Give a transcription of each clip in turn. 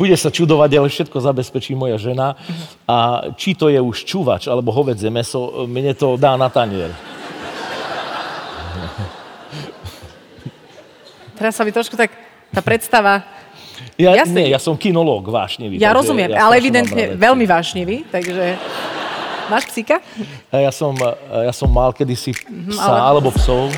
bude sa čudovať, ale všetko zabezpečí moja žena. A či to je už čuvač alebo hovedzie meso, mne to dá na tanier. Teraz sa mi trošku tak tá predstava... Ja, Ja si- nie, ja som kinológ vášnivý. Ja rozumiem, ja ale evidentne veľmi vášnivý, takže... Máš psíka? Ja som, ja som mal kedysi psa Mhm, ale- alebo psov.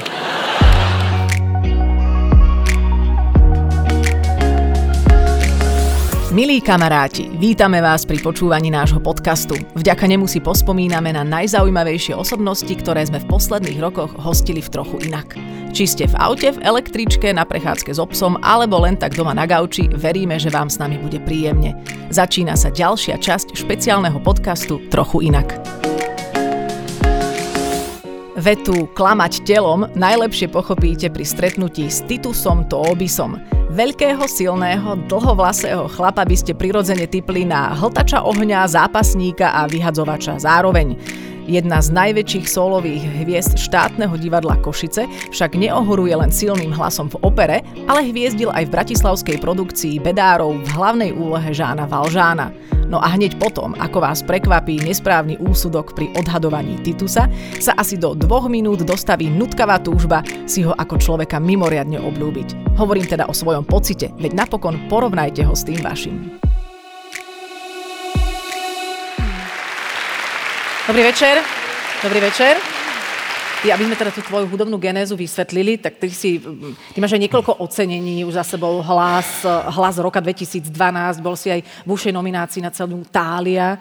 Milí kamaráti, vítame vás pri počúvaní nášho podcastu. Vďaka nemu si pospomíname na najzaujímavejšie osobnosti, ktoré sme v posledných rokoch hostili v trochu inak. Či ste v aute, v električke, na prechádzke s obsom alebo len tak doma na gauči, veríme, že vám s nami bude príjemne. Začína sa ďalšia časť špeciálneho podcastu Trochu inak. Vetu klamať telom najlepšie pochopíte pri stretnutí s Titusom Toobisom. Veľkého, silného, dlhovlasého chlapa by ste prirodzene typli na hltača ohňa, zápasníka a vyhadzovača zároveň. Jedna z najväčších solových hviezd štátneho divadla Košice však neohoruje len silným hlasom v opere, ale hviezdil aj v bratislavskej produkcii Bedárov v hlavnej úlohe Žána Valžána. No a hneď potom, ako vás prekvapí nesprávny úsudok pri odhadovaní Titusa, sa asi do dvoch minút dostaví nutkavá túžba si ho ako človeka mimoriadne obľúbiť. Hovorím teda o svojom pocite, veď napokon porovnajte ho s tým vašim. Dobrý večer. Dobrý večer. Ja, aby sme teda tú tvoju hudobnú genézu vysvetlili, tak ty si, ty máš aj niekoľko ocenení, už za sebou hlas, hlas roka 2012, bol si aj v ušej nominácii na celú Tália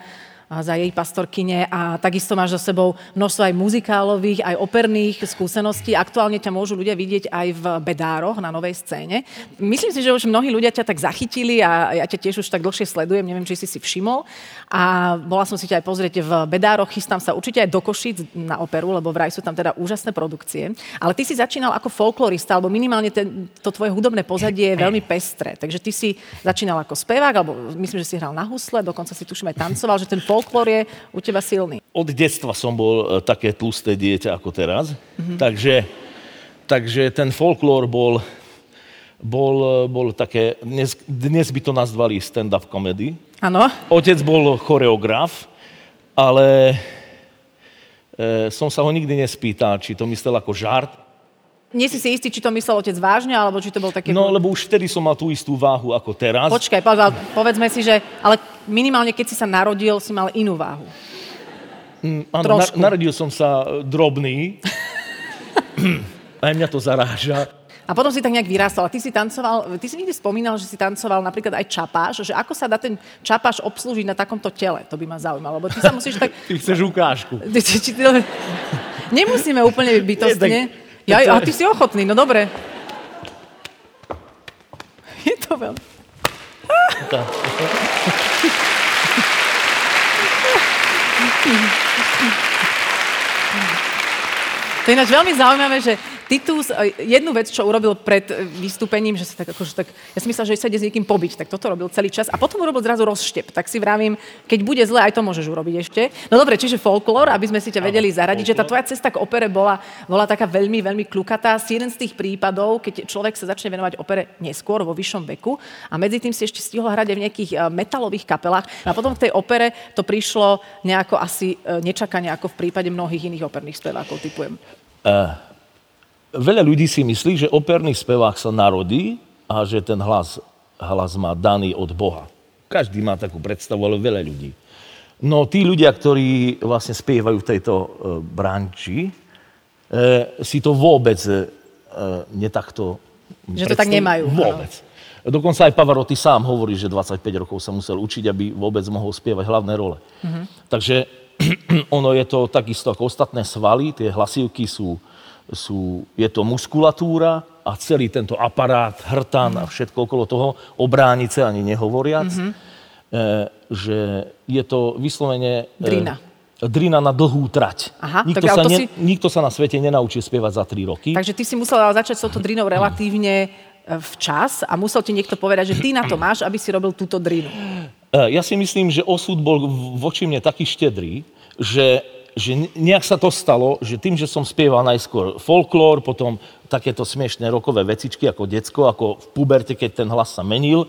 za jej pastorkyne a takisto máš za sebou množstvo aj muzikálových, aj operných skúseností. Aktuálne ťa môžu ľudia vidieť aj v Bedároch na novej scéne. Myslím si, že už mnohí ľudia ťa tak zachytili a ja ťa tiež už tak dlhšie sledujem, neviem, či si si všimol. A bola som si ťa aj pozrieť v Bedároch, chystám sa určite aj do Košic na operu, lebo vraj sú tam teda úžasné produkcie. Ale ty si začínal ako folklorista, alebo minimálne ten, to tvoje hudobné pozadie je veľmi pestré. Takže ty si začínal ako spevák, alebo myslím, že si hral na husle, dokonca si tuším aj tancoval, že ten folklor je u teba silný. Od detstva som bol e, také tlusté dieťa ako teraz, mm-hmm. takže, takže ten folklór bol, bol, bol také, dnes, dnes by to nazvali stand-up comedy. Áno. Otec bol choreograf, ale e, som sa ho nikdy nespýtal, či to myslel ako žart. Nie si si istý, či to myslel otec vážne, alebo či to bol také... No, lebo už vtedy som mal tú istú váhu ako teraz. Počkaj, povedzme si, že ale minimálne keď si sa narodil, si mal inú váhu. Áno, na, narodil som sa e, drobný. Aj mňa to zaráža. A potom si tak nejak vyrástol. A ty si tancoval, ty si nikdy spomínal, že si tancoval napríklad aj čapáš, že ako sa dá ten čapáš obslúžiť na takomto tele, to by ma zaujímalo, lebo ty sa musíš tak... Ty chceš ukážku. Nemusíme úplne bytostne. Ja, a ty si ochotný, no dobre. Je to veľmi... To je ináč veľmi zaujímavé, že Titus e, jednu vec, čo urobil pred e, vystúpením, že sa tak akože tak, ja si myslel, že sa ide s niekým pobiť, tak toto robil celý čas a potom urobil zrazu rozštep. Tak si vravím, keď bude zle, aj to môžeš urobiť ešte. No dobre, čiže folklór, aby sme si ťa vedeli zaradiť, že tá tvoja cesta k opere bola, bola taká veľmi, veľmi klukatá. Si jeden z tých prípadov, keď človek sa začne venovať opere neskôr, vo vyššom veku a medzi tým si ešte stihol hrať aj v nejakých e, metalových kapelách. A potom k tej opere to prišlo nejako asi nečakane, ako v prípade mnohých iných operných spevákov, typujem. Veľa ľudí si myslí, že operný spevák sa narodí a že ten hlas, hlas má daný od Boha. Každý má takú predstavu, ale veľa ľudí. No tí ľudia, ktorí vlastne spievajú v tejto e, branči, e, si to vôbec e, netakto Že to tak nemajú, áno. Vôbec. Dokonca aj Pavarotti sám hovorí, že 25 rokov sa musel učiť, aby vôbec mohol spievať hlavné role. Mhm. Takže ono je to takisto ako ostatné svaly, tie hlasivky sú, sú, je to muskulatúra a celý tento aparát, hrtan a všetko okolo toho, obránice ani nehovoriac, Mhm. e, že je to vyslovene... e, Drina. Drina na dlhú trať. Aha, nikto, tak sa ne, si- nikto sa na svete nenaučí spievať za 3 roky. Takže ty si musel začať s touto drinou relatívne e, včas a musel ti niekto povedať, že ty na to máš, aby si robil túto drinu. E, Ja si myslím, že osud bol voči mne taký štedrý, že, že nejak sa to stalo, že tým, že som spieval najskôr folklór, potom takéto smiešné rokové vecičky ako decko, ako v puberte, keď ten hlas sa menil,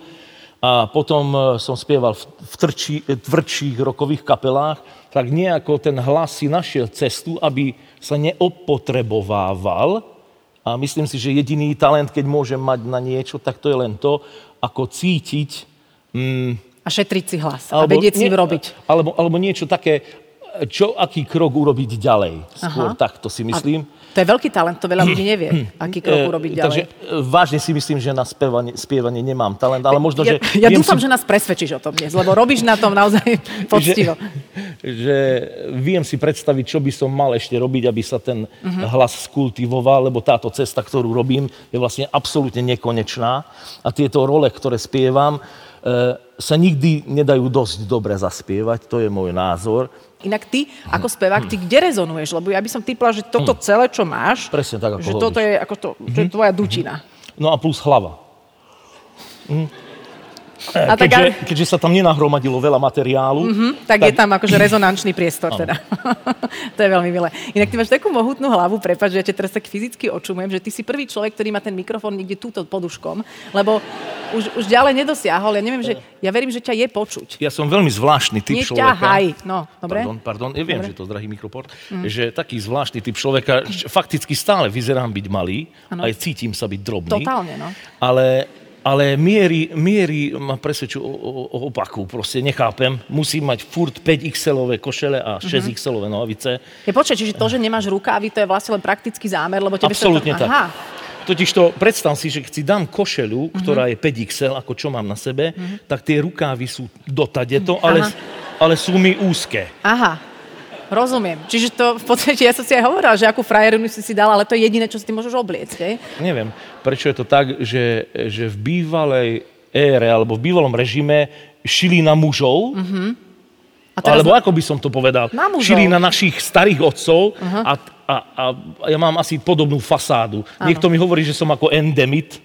a potom e, som spieval v, trčí, tvrdších rokových kapelách, tak nejako ten hlas si našiel cestu, aby sa neopotreboval. A myslím si, že jediný talent, keď môžem mať na niečo, tak to je len to, ako cítiť... Mm, a šetriť si hlas alebo, a vedieť si robiť. Alebo, alebo niečo také, čo, aký krok urobiť ďalej. Skôr Aha. takto si myslím. A to je veľký talent, to veľa ľudí nevie, aký krok eh, urobiť ďalej. Takže eh, vážne si myslím, že na spievanie, spievanie nemám talent, ale možno, ja, že... Ja dúfam, si... že nás presvedčíš o tom dnes, lebo robíš na tom naozaj poctivo. Že, že viem si predstaviť, čo by som mal ešte robiť, aby sa ten uh-huh. hlas skultivoval, lebo táto cesta, ktorú robím, je vlastne absolútne nekonečná. A tieto role, ktoré spievam, e, sa nikdy nedajú dosť dobre zaspievať, to je môj názor. Inak ty, ako spevák, ty kde rezonuješ? Lebo ja by som typla, že toto hm. celé, čo máš, Presne tak, ako že toto je, ako to, to je tvoja dučina. No a plus hlava. Hm. A keďže, tak, keďže sa tam nenahromadilo veľa materiálu. Mm-hmm, tak, tak je tam akože rezonančný priestor teda. to je veľmi milé. Inak ty máš takú mohutnú hlavu, prepáč, že ja ťa teraz tak fyzicky očumujem, že ty si prvý človek, ktorý má ten mikrofón niekde túto poduškom, lebo už, už ďalej nedosiahol. Ja neviem, že ja verím, že ťa je počuť. Ja som veľmi zvláštny typ človeka. Ťahaj. No, dobre? Pardon, pardon, ja viem, dobre. že to drahý mikroport, mm. že taký zvláštny typ človeka, fakticky stále vyzerám byť malý, ano. aj cítim sa byť drobný. Totálne, no. Ale ale miery, miery ma presvedčujú o, o, opaku. Proste nechápem. Musím mať furt 5 XL-ové košele a 6 mm-hmm. XL-ové nohavice. Je počkaj, čiže to, že nemáš rukávy, to je vlastne len praktický zámer, lebo tebe Absolutne to... tak. Aha. Totiž to, predstav si, že keď si dám košelu, mm-hmm. ktorá je 5 XL, ako čo mám na sebe, mm-hmm. tak tie rukávy sú dotadeto, ale, ale sú mi úzke. Aha. Rozumiem. Čiže to v podstate, ja som si aj hovorila, že akú frajerinu si si dal, ale to je jediné, čo si ty môžeš obliecť, hej? Neviem, prečo je to tak, že, že v bývalej ére alebo v bývalom režime šili na mužov, mm-hmm. A teraz Alebo ako by som to povedal? Na Šili na našich starých otcov uh-huh. a, a, a ja mám asi podobnú fasádu. Ano. Niekto mi hovorí, že som ako endemit,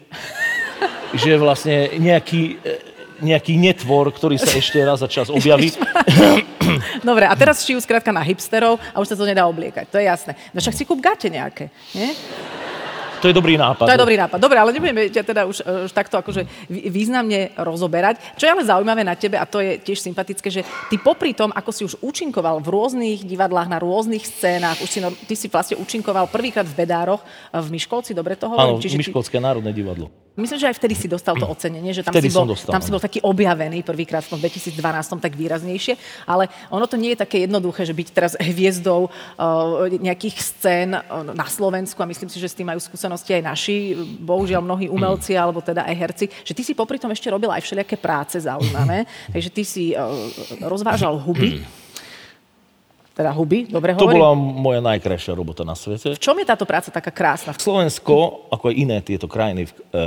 že vlastne nejaký, nejaký netvor, ktorý sa ešte raz za čas objaví. Dobre, a teraz šijú skrátka na hipsterov a už sa to nedá obliekať, to je jasné. No však si kúp gate nejaké, nie? To je dobrý nápad. To je dobrý nápad. Dobre, ale nebudeme ťa teda už, už takto akože významne rozoberať. Čo je ale zaujímavé na tebe, a to je tiež sympatické, že ty popri tom, ako si už účinkoval v rôznych divadlách, na rôznych scénách, už si, no, ty si vlastne účinkoval prvýkrát v Bedároch v Miškolci, dobre to hovorím? Áno, Čiže Miškolské ty... národné divadlo. Myslím, že aj vtedy si dostal to ocenenie, že tam, si bol, dostal, tam si bol taký objavený prvýkrát v tom 2012 tak výraznejšie, ale ono to nie je také jednoduché, že byť teraz hviezdou uh, nejakých scén uh, na Slovensku a myslím si, že s tým majú skúsenosti aj naši, bohužiaľ mnohí umelci alebo teda aj herci, že ty si popri tom ešte robil aj všelijaké práce zaujímavé, takže ty si uh, rozvážal huby teda huby, dobre To bola moja najkrajšia robota na svete. V čom je táto práca taká krásna? Slovensko, ako aj iné tieto krajiny v, e,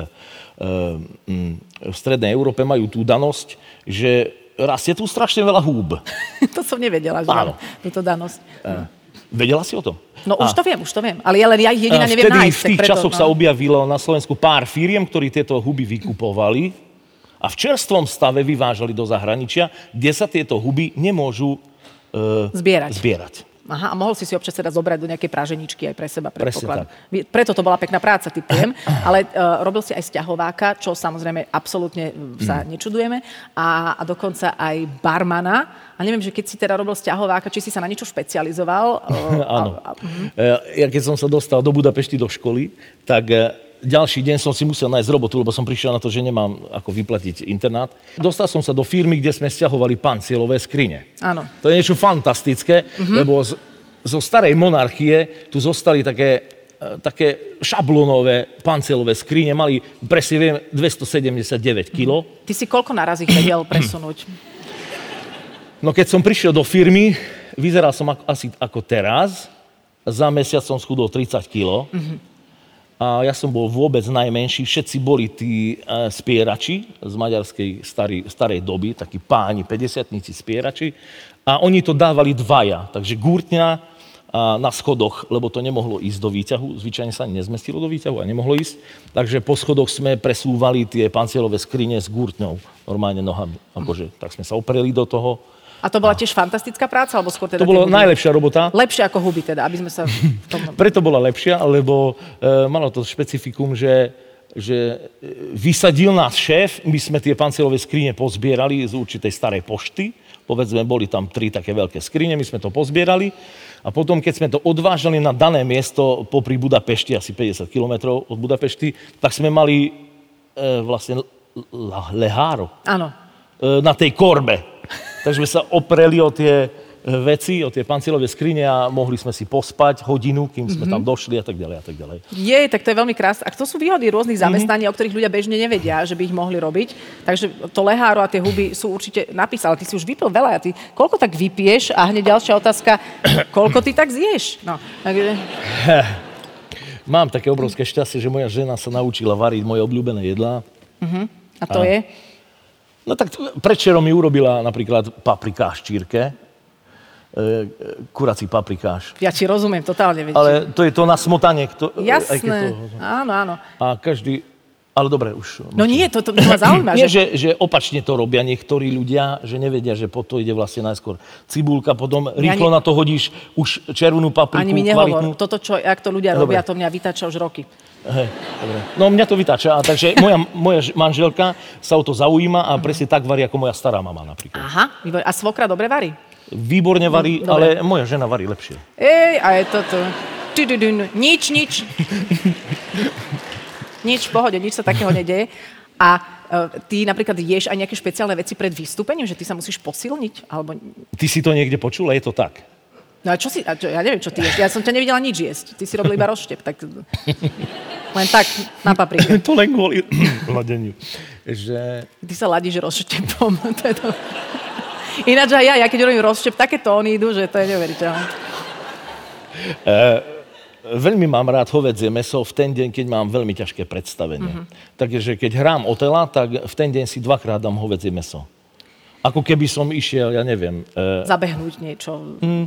e, v strednej Európe, majú tú danosť, že rastie tu strašne veľa húb. to som nevedela, že Áno. túto danosť. E, vedela si o tom? No už to viem, už to viem. Ale ja len ja ich jediná neviem nájsť. v tých preto, časoch no. sa objavilo na Slovensku pár firiem, ktorí tieto huby vykupovali a v čerstvom stave vyvážali do zahraničia, kde sa tieto huby nemôžu zbierať. zbierať. Aha, a mohol si si občas teda zobrať do nejakej praženičky aj pre seba, predpoklad. Preto to bola pekná práca, typujem. Ale uh, robil si aj sťahováka, čo samozrejme absolútne sa mm. nečudujeme. A, a dokonca aj barmana. A neviem, že keď si teda robil sťahováka, či si sa na niečo špecializoval? Uh, Áno. A, a, uh-huh. Ja keď som sa dostal do Budapešti do školy, tak ďalší deň som si musel nájsť robotu, lebo som prišiel na to, že nemám ako vyplatiť internát. Dostal som sa do firmy, kde sme stiahovali pancielové skrine. Áno. To je niečo fantastické, uh-huh. lebo z, zo starej monarchie tu zostali také, e, také šablonové pancielové skrine, mali presne viem 279 kg. Uh-huh. Ty si koľko naraz ich vedel presunúť? No keď som prišiel do firmy, vyzeral som ako, asi ako teraz, za mesiac som schudol 30 kg. Uh-huh a ja som bol vôbec najmenší, všetci boli tí uh, spierači z maďarskej starý, starej doby, takí páni, 50 spierači. A oni to dávali dvaja, takže gúrtňa uh, na schodoch, lebo to nemohlo ísť do výťahu, zvyčajne sa nezmestilo do výťahu a nemohlo ísť, takže po schodoch sme presúvali tie pancielové skrine s gúrtňou, normálne nohami, akože, tak sme sa opreli do toho a to bola tiež fantastická práca, alebo skôr teda... To bola najlepšia robota. Lepšia ako huby teda, aby sme sa... V tom... Preto bola lepšia, lebo e, malo to špecifikum, že že e, vysadil nás šéf, my sme tie pancilové skrine pozbierali z určitej starej pošty, povedzme, boli tam tri také veľké skrine, my sme to pozbierali a potom, keď sme to odvážali na dané miesto popri Budapešti, asi 50 km od Budapešti, tak sme mali e, vlastne leháro. Áno. E, na tej korbe. Takže sme sa opreli o tie veci, o tie pancilové skrine a mohli sme si pospať hodinu, kým sme mm-hmm. tam došli a tak ďalej a tak ďalej. Je, tak to je veľmi krásne. A to sú výhody rôznych mhm. zamestnaní, mm-hmm. o ktorých ľudia bežne nevedia, že by ich mohli robiť. Takže to leháro a tie huby sú určite napísané. Ty si už vypil veľa a ty koľko tak vypieš? A hneď ďalšia otázka, koľko ty tak zješ? No, takže... Mám také obrovské šťastie, že moja žena sa naučila variť moje obľúbené jedlá. Uh-huh. A to a... je? No tak predčerom mi urobila napríklad paprika štírke E, kurací paprikáš. Ja ti rozumiem, totálne. Veď. Ale to je to na smotanie. Kto, Jasné, aj keď to... áno, áno. A každý, ale dobre, už... No nie, to, to ma zaujíma. nie, že... že, opačne to robia niektorí ľudia, že nevedia, že po to ide vlastne najskôr cibulka, potom rýchlo ja ne... na to hodíš už červenú papriku. Ani mi nehovor. Kvalitnú. Toto, čo, jak to ľudia dobre. robia, to mňa vytača už roky. Hej, dobre. No mňa to vytača, a takže moja, moja manželka sa o to zaujíma a presne tak varí ako moja stará mama napríklad. Aha, a svokra dobre varí? výborne varí, no, ale moja žena varí lepšie. Ej, a je toto. Nič, nič. nič, v pohode, nič sa takého nedeje. A uh, ty napríklad ješ aj nejaké špeciálne veci pred vystúpením, že ty sa musíš posilniť? Alebo... Ty si to niekde počula, je to tak? No a čo si, a čo, ja neviem, čo ty ješ. Ja som ťa nevidela nič jesť. Ty si robil iba rozštep, tak len tak, na papriku. to len kvôli ladeniu. Že... Ty sa ladíš rozštepom. Ináč aj ja, ja keď robím rozštep, také tóny idú, že to je neuveriteľné. E, veľmi mám rád hovedzie meso v ten deň, keď mám veľmi ťažké predstavenie. Mm-hmm. Takže keď hrám otela, tak v ten deň si dvakrát dám hovedzie meso. Ako keby som išiel, ja neviem... E, Zabehnúť niečo. Mm,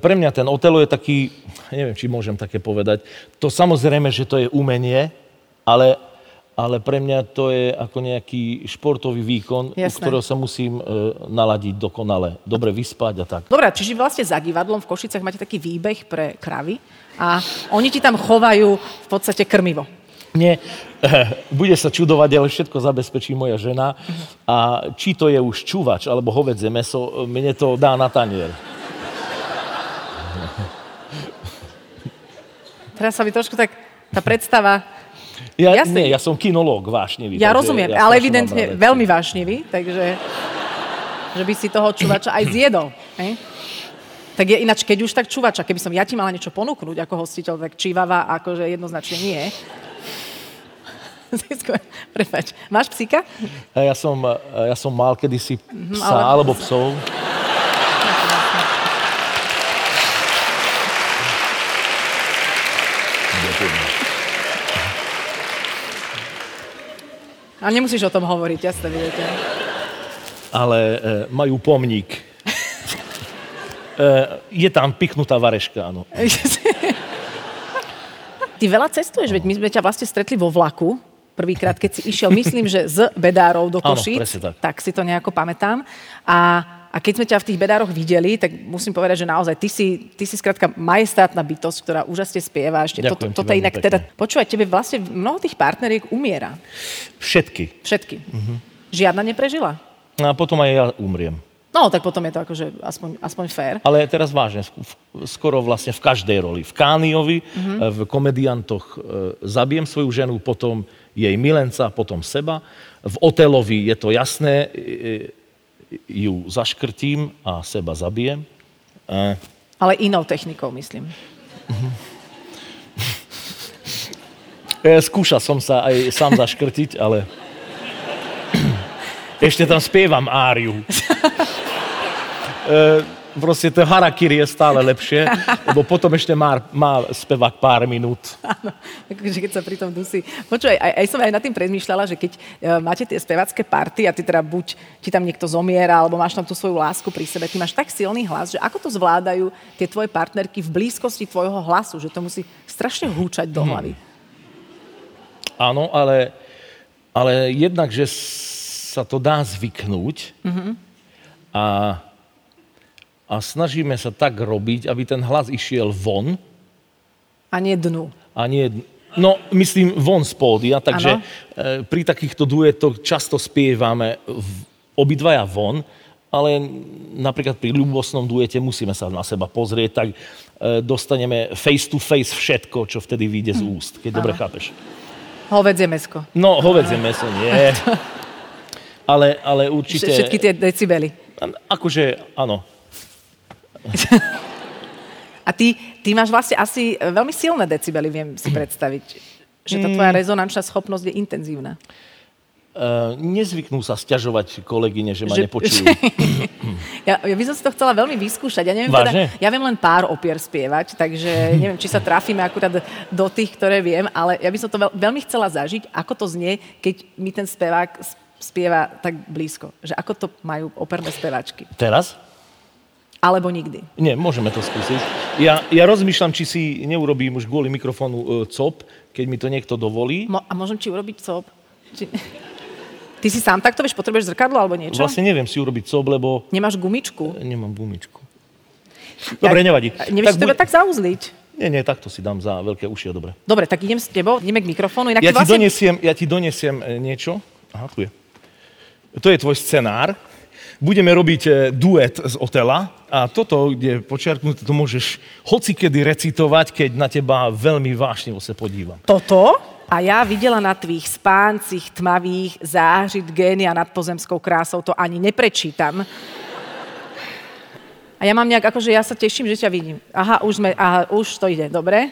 pre mňa ten otelo je taký, neviem, či môžem také povedať, to samozrejme, že to je umenie, ale ale pre mňa to je ako nejaký športový výkon, Jasné. u ktorého sa musím e, naladiť dokonale, dobre vyspať a tak. Dobre, čiže vlastne za divadlom v Košicach máte taký výbeh pre kravy a oni ti tam chovajú v podstate krmivo. Nie, bude sa čudovať, ale všetko zabezpečí moja žena. A či to je už čúvač alebo hovedzie meso, mne to dá na tanier. Teraz sa mi trošku tak tá predstava ja, Jasne. Nie, ja som kinológ vášnivý. Ja rozumiem, ja ale evidentne veľmi vášnivý, takže že by si toho čuvača aj zjedol. Hej? Tak je ináč, keď už tak čuvača, keby som ja ti mala niečo ponúknuť ako hostiteľ, tak čívava akože jednoznačne nie. Prepač, máš psíka? Ja som, ja som mal kedysi mhm, psa ale... alebo psov. A nemusíš o tom hovoriť, jasne, vidíte. Ale e, majú pomník. e, je tam pichnutá vareška, áno. Ty veľa cestuješ, veď my sme ťa vlastne stretli vo vlaku, prvýkrát, keď si išiel, myslím, že z Bedárov do Košíc, tak. tak si to nejako pamätám. A a keď sme ťa v tých bedároch videli, tak musím povedať, že naozaj ty si, ty si skrátka majestátna bytosť, ktorá úžasne spieva. Ešte Ďakujem toto, toto inak teda, počúvaj, tebe vlastne mnoho tých partneriek umiera. Všetky. Všetky. Uh-huh. Žiadna neprežila? No a potom aj ja umriem. No, tak potom je to akože aspoň, aspoň fér. Ale teraz vážne, skoro vlastne v každej roli. V Kániovi, uh-huh. v komediantoch e, zabijem svoju ženu, potom jej milenca, potom seba. V Otelovi je to jasné, e, ju zaškrtím a seba zabijem. E... Ale inou technikou, myslím. E, skúšal som sa aj sám zaškrtiť, ale ešte tam spievam áriu. E, proste to harakiri je stále lepšie, lebo potom ešte má, má spevák pár minút. Áno, akože keď sa pri tom dusí. Počúvaj, aj, aj som aj nad tým prezmýšľala, že keď uh, máte tie spevacké party a ty teda buď ti tam niekto zomiera, alebo máš tam tú svoju lásku pri sebe, ty máš tak silný hlas, že ako to zvládajú tie tvoje partnerky v blízkosti tvojho hlasu, že to musí strašne húčať do mhm. hlavy. Hmm. Áno, ale, ale jednak, že sa to dá zvyknúť mm-hmm. a a snažíme sa tak robiť, aby ten hlas išiel von. A nie dnu. A nie, No, myslím von z pódia, takže Áno. e, pri takýchto duetoch často spievame obidvaja von, ale napríklad pri ľubosnom duete musíme sa na seba pozrieť, tak e, dostaneme face to face všetko, čo vtedy vyjde z úst, keď dobre chápeš. Hovedzie mesko. No, hovedzie meso nie. Ale, ale určite... Všetky tie decibely. Akože, áno. A ty, ty máš vlastne asi veľmi silné decibely, viem si predstaviť. Že tá tvoja rezonančná schopnosť je intenzívna. Uh, nezvyknú sa sťažovať kolegyne, že ma Že- nepočujú. Ja, ja by som si to chcela veľmi vyskúšať. Ja, neviem, Vážne? teda, ja viem len pár opier spievať, takže neviem, či sa trafíme akurát do tých, ktoré viem, ale ja by som to veľ, veľmi chcela zažiť, ako to znie, keď mi ten spevák spieva tak blízko. Že ako to majú operné speváčky. Teraz? Alebo nikdy. Nie, môžeme to skúsiť. Ja, ja rozmýšľam, či si neurobím už kvôli mikrofónu uh, cop, keď mi to niekto dovolí. Mo- a môžem ti urobiť cop? Či... Ty si sám takto, vieš, potrebuješ zrkadlo alebo niečo? Vlastne neviem si urobiť cop, lebo Nemáš gumičku? nemám gumičku. Dobre, nevadí. Nevieš si tebe bude- tak zauzliť? Nie, nie, takto si dám za veľké uši dobre. Dobre, tak idem s tebou, ideme k mikrofónu. Inak Ja ti, vlastne... donesiem, ja ti donesiem e, niečo. Aha, tu je. To je tvoj scenár. Budeme robiť e, duet z Otela a toto, kde je počiarknuté, to môžeš hocikedy recitovať, keď na teba veľmi vášnivo sa podívam. Toto a ja videla na tvých spáncich tmavých zářit génia nad pozemskou krásou, to ani neprečítam. A ja mám nejak, akože ja sa teším, že ťa vidím. Aha, už, sme, aha, už to ide, dobre?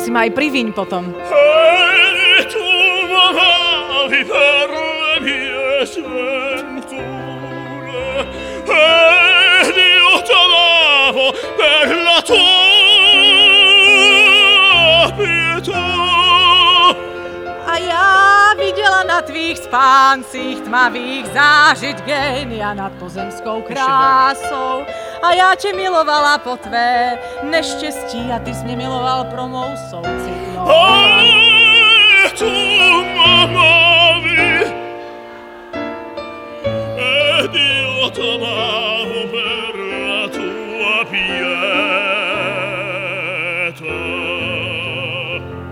Si ma aj priviň potom. E tu m'amavi ed io t'amavo per la tua pietà A ja videla na tvých spáncich tmavých zážiť génia nad pozemskou krásou. A ja te milovala po tvé neštěstí a ty si mě miloval pro mou soucitnou. e tu m'amavi t'amavo per la tua pietà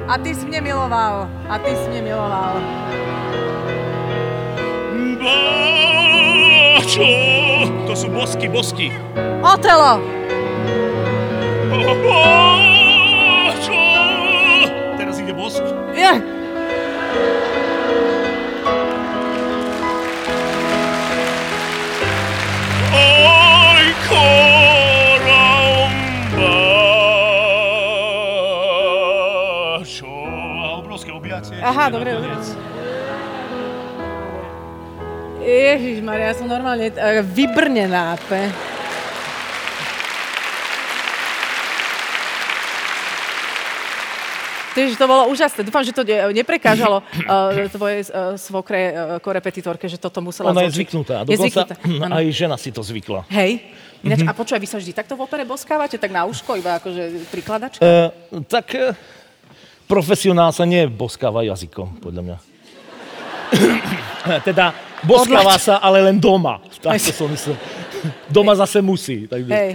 A ty si mě miloval, a ty si mě miloval. Bacio! To sú bosky, bosky. Otelo! Bacio! Teraz ide bosk. Je! Ancora dobre, dobre. Ježišmaria, ja som normálne uh, vybrnená. Ježiš, to bolo úžasné. Dúfam, že to ne- neprekážalo uh, tvojej uh, svokre, uh, korepetitorke, že toto musela Ona je zvučiť. zvyknutá. A Je dokonca zvyknutá. aj žena si to zvykla. Hej. Ináč, a počúvaj, vy sa vždy takto v opere boskávate? Tak na uško, iba akože prikladačka? E, tak e, profesionál sa neboskáva jazykom, podľa mňa. teda boskáva sa, ale len doma. Tak to som myslel. Doma zase musí. Takže. Hej.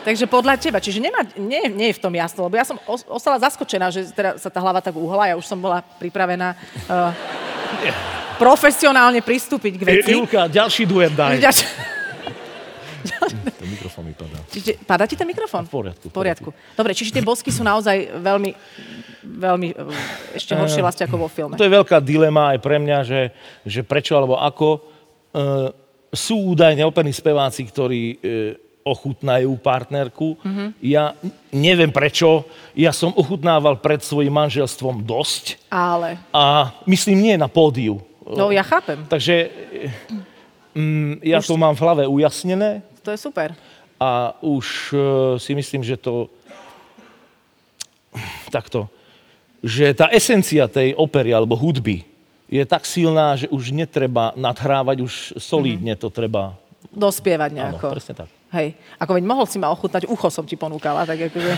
Takže podľa teba, čiže nemá, nie, nie je v tom jasno, lebo ja som os- ostala zaskočená, že teda sa tá hlava tak uhla, ja už som bola pripravená uh, profesionálne pristúpiť k veci. Julka, ďalší duet daj. Ten mikrofón mi padá. Čiže, padá ti ten mikrofón? V poriadku, V poriadku. Dobre, čiže tie bosky sú naozaj veľmi, veľmi uh, ešte horšie vlastne ako vo filme. To je veľká dilema aj pre mňa, že, že prečo alebo ako. E, sú údajne operní speváci, ktorí e, ochutnajú partnerku. Mm-hmm. Ja neviem prečo. Ja som ochutnával pred svojim manželstvom dosť. Ale, A myslím, nie na pódiu. no ja chápem, Takže mm, ja to mám v hlave ujasnené to je super. A už e, si myslím, že to takto, že tá esencia tej opery alebo hudby je tak silná, že už netreba nadhrávať, už solídne to treba. Dospievať Áno, nejako. presne tak. Hej, ako veď mohol si ma ochutnať, ucho som ti ponúkala, tak akože...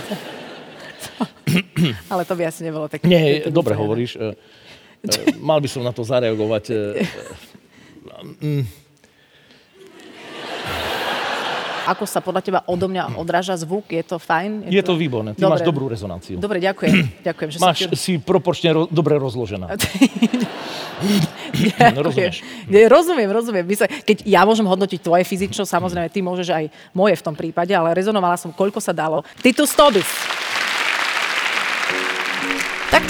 Ale to by asi nebolo také. Nie, dobre hovoríš. E, e, mal by som na to zareagovať. E, mm. Ako sa podľa teba odo mňa odráža zvuk? Je to fajn? Je to výborné, ty Dobre. máš dobrú rezonanciu. Dobre, ďakujem. ďakujem že Máš, ti... si proporčne ro- dobre rozložená. Ďakujem. rozumieš. Rozumiem, rozumiem. Sa, keď ja môžem hodnotiť tvoje fyzično, samozrejme, ty môžeš aj moje v tom prípade, ale rezonovala som, koľko sa dalo. Titus Tobis.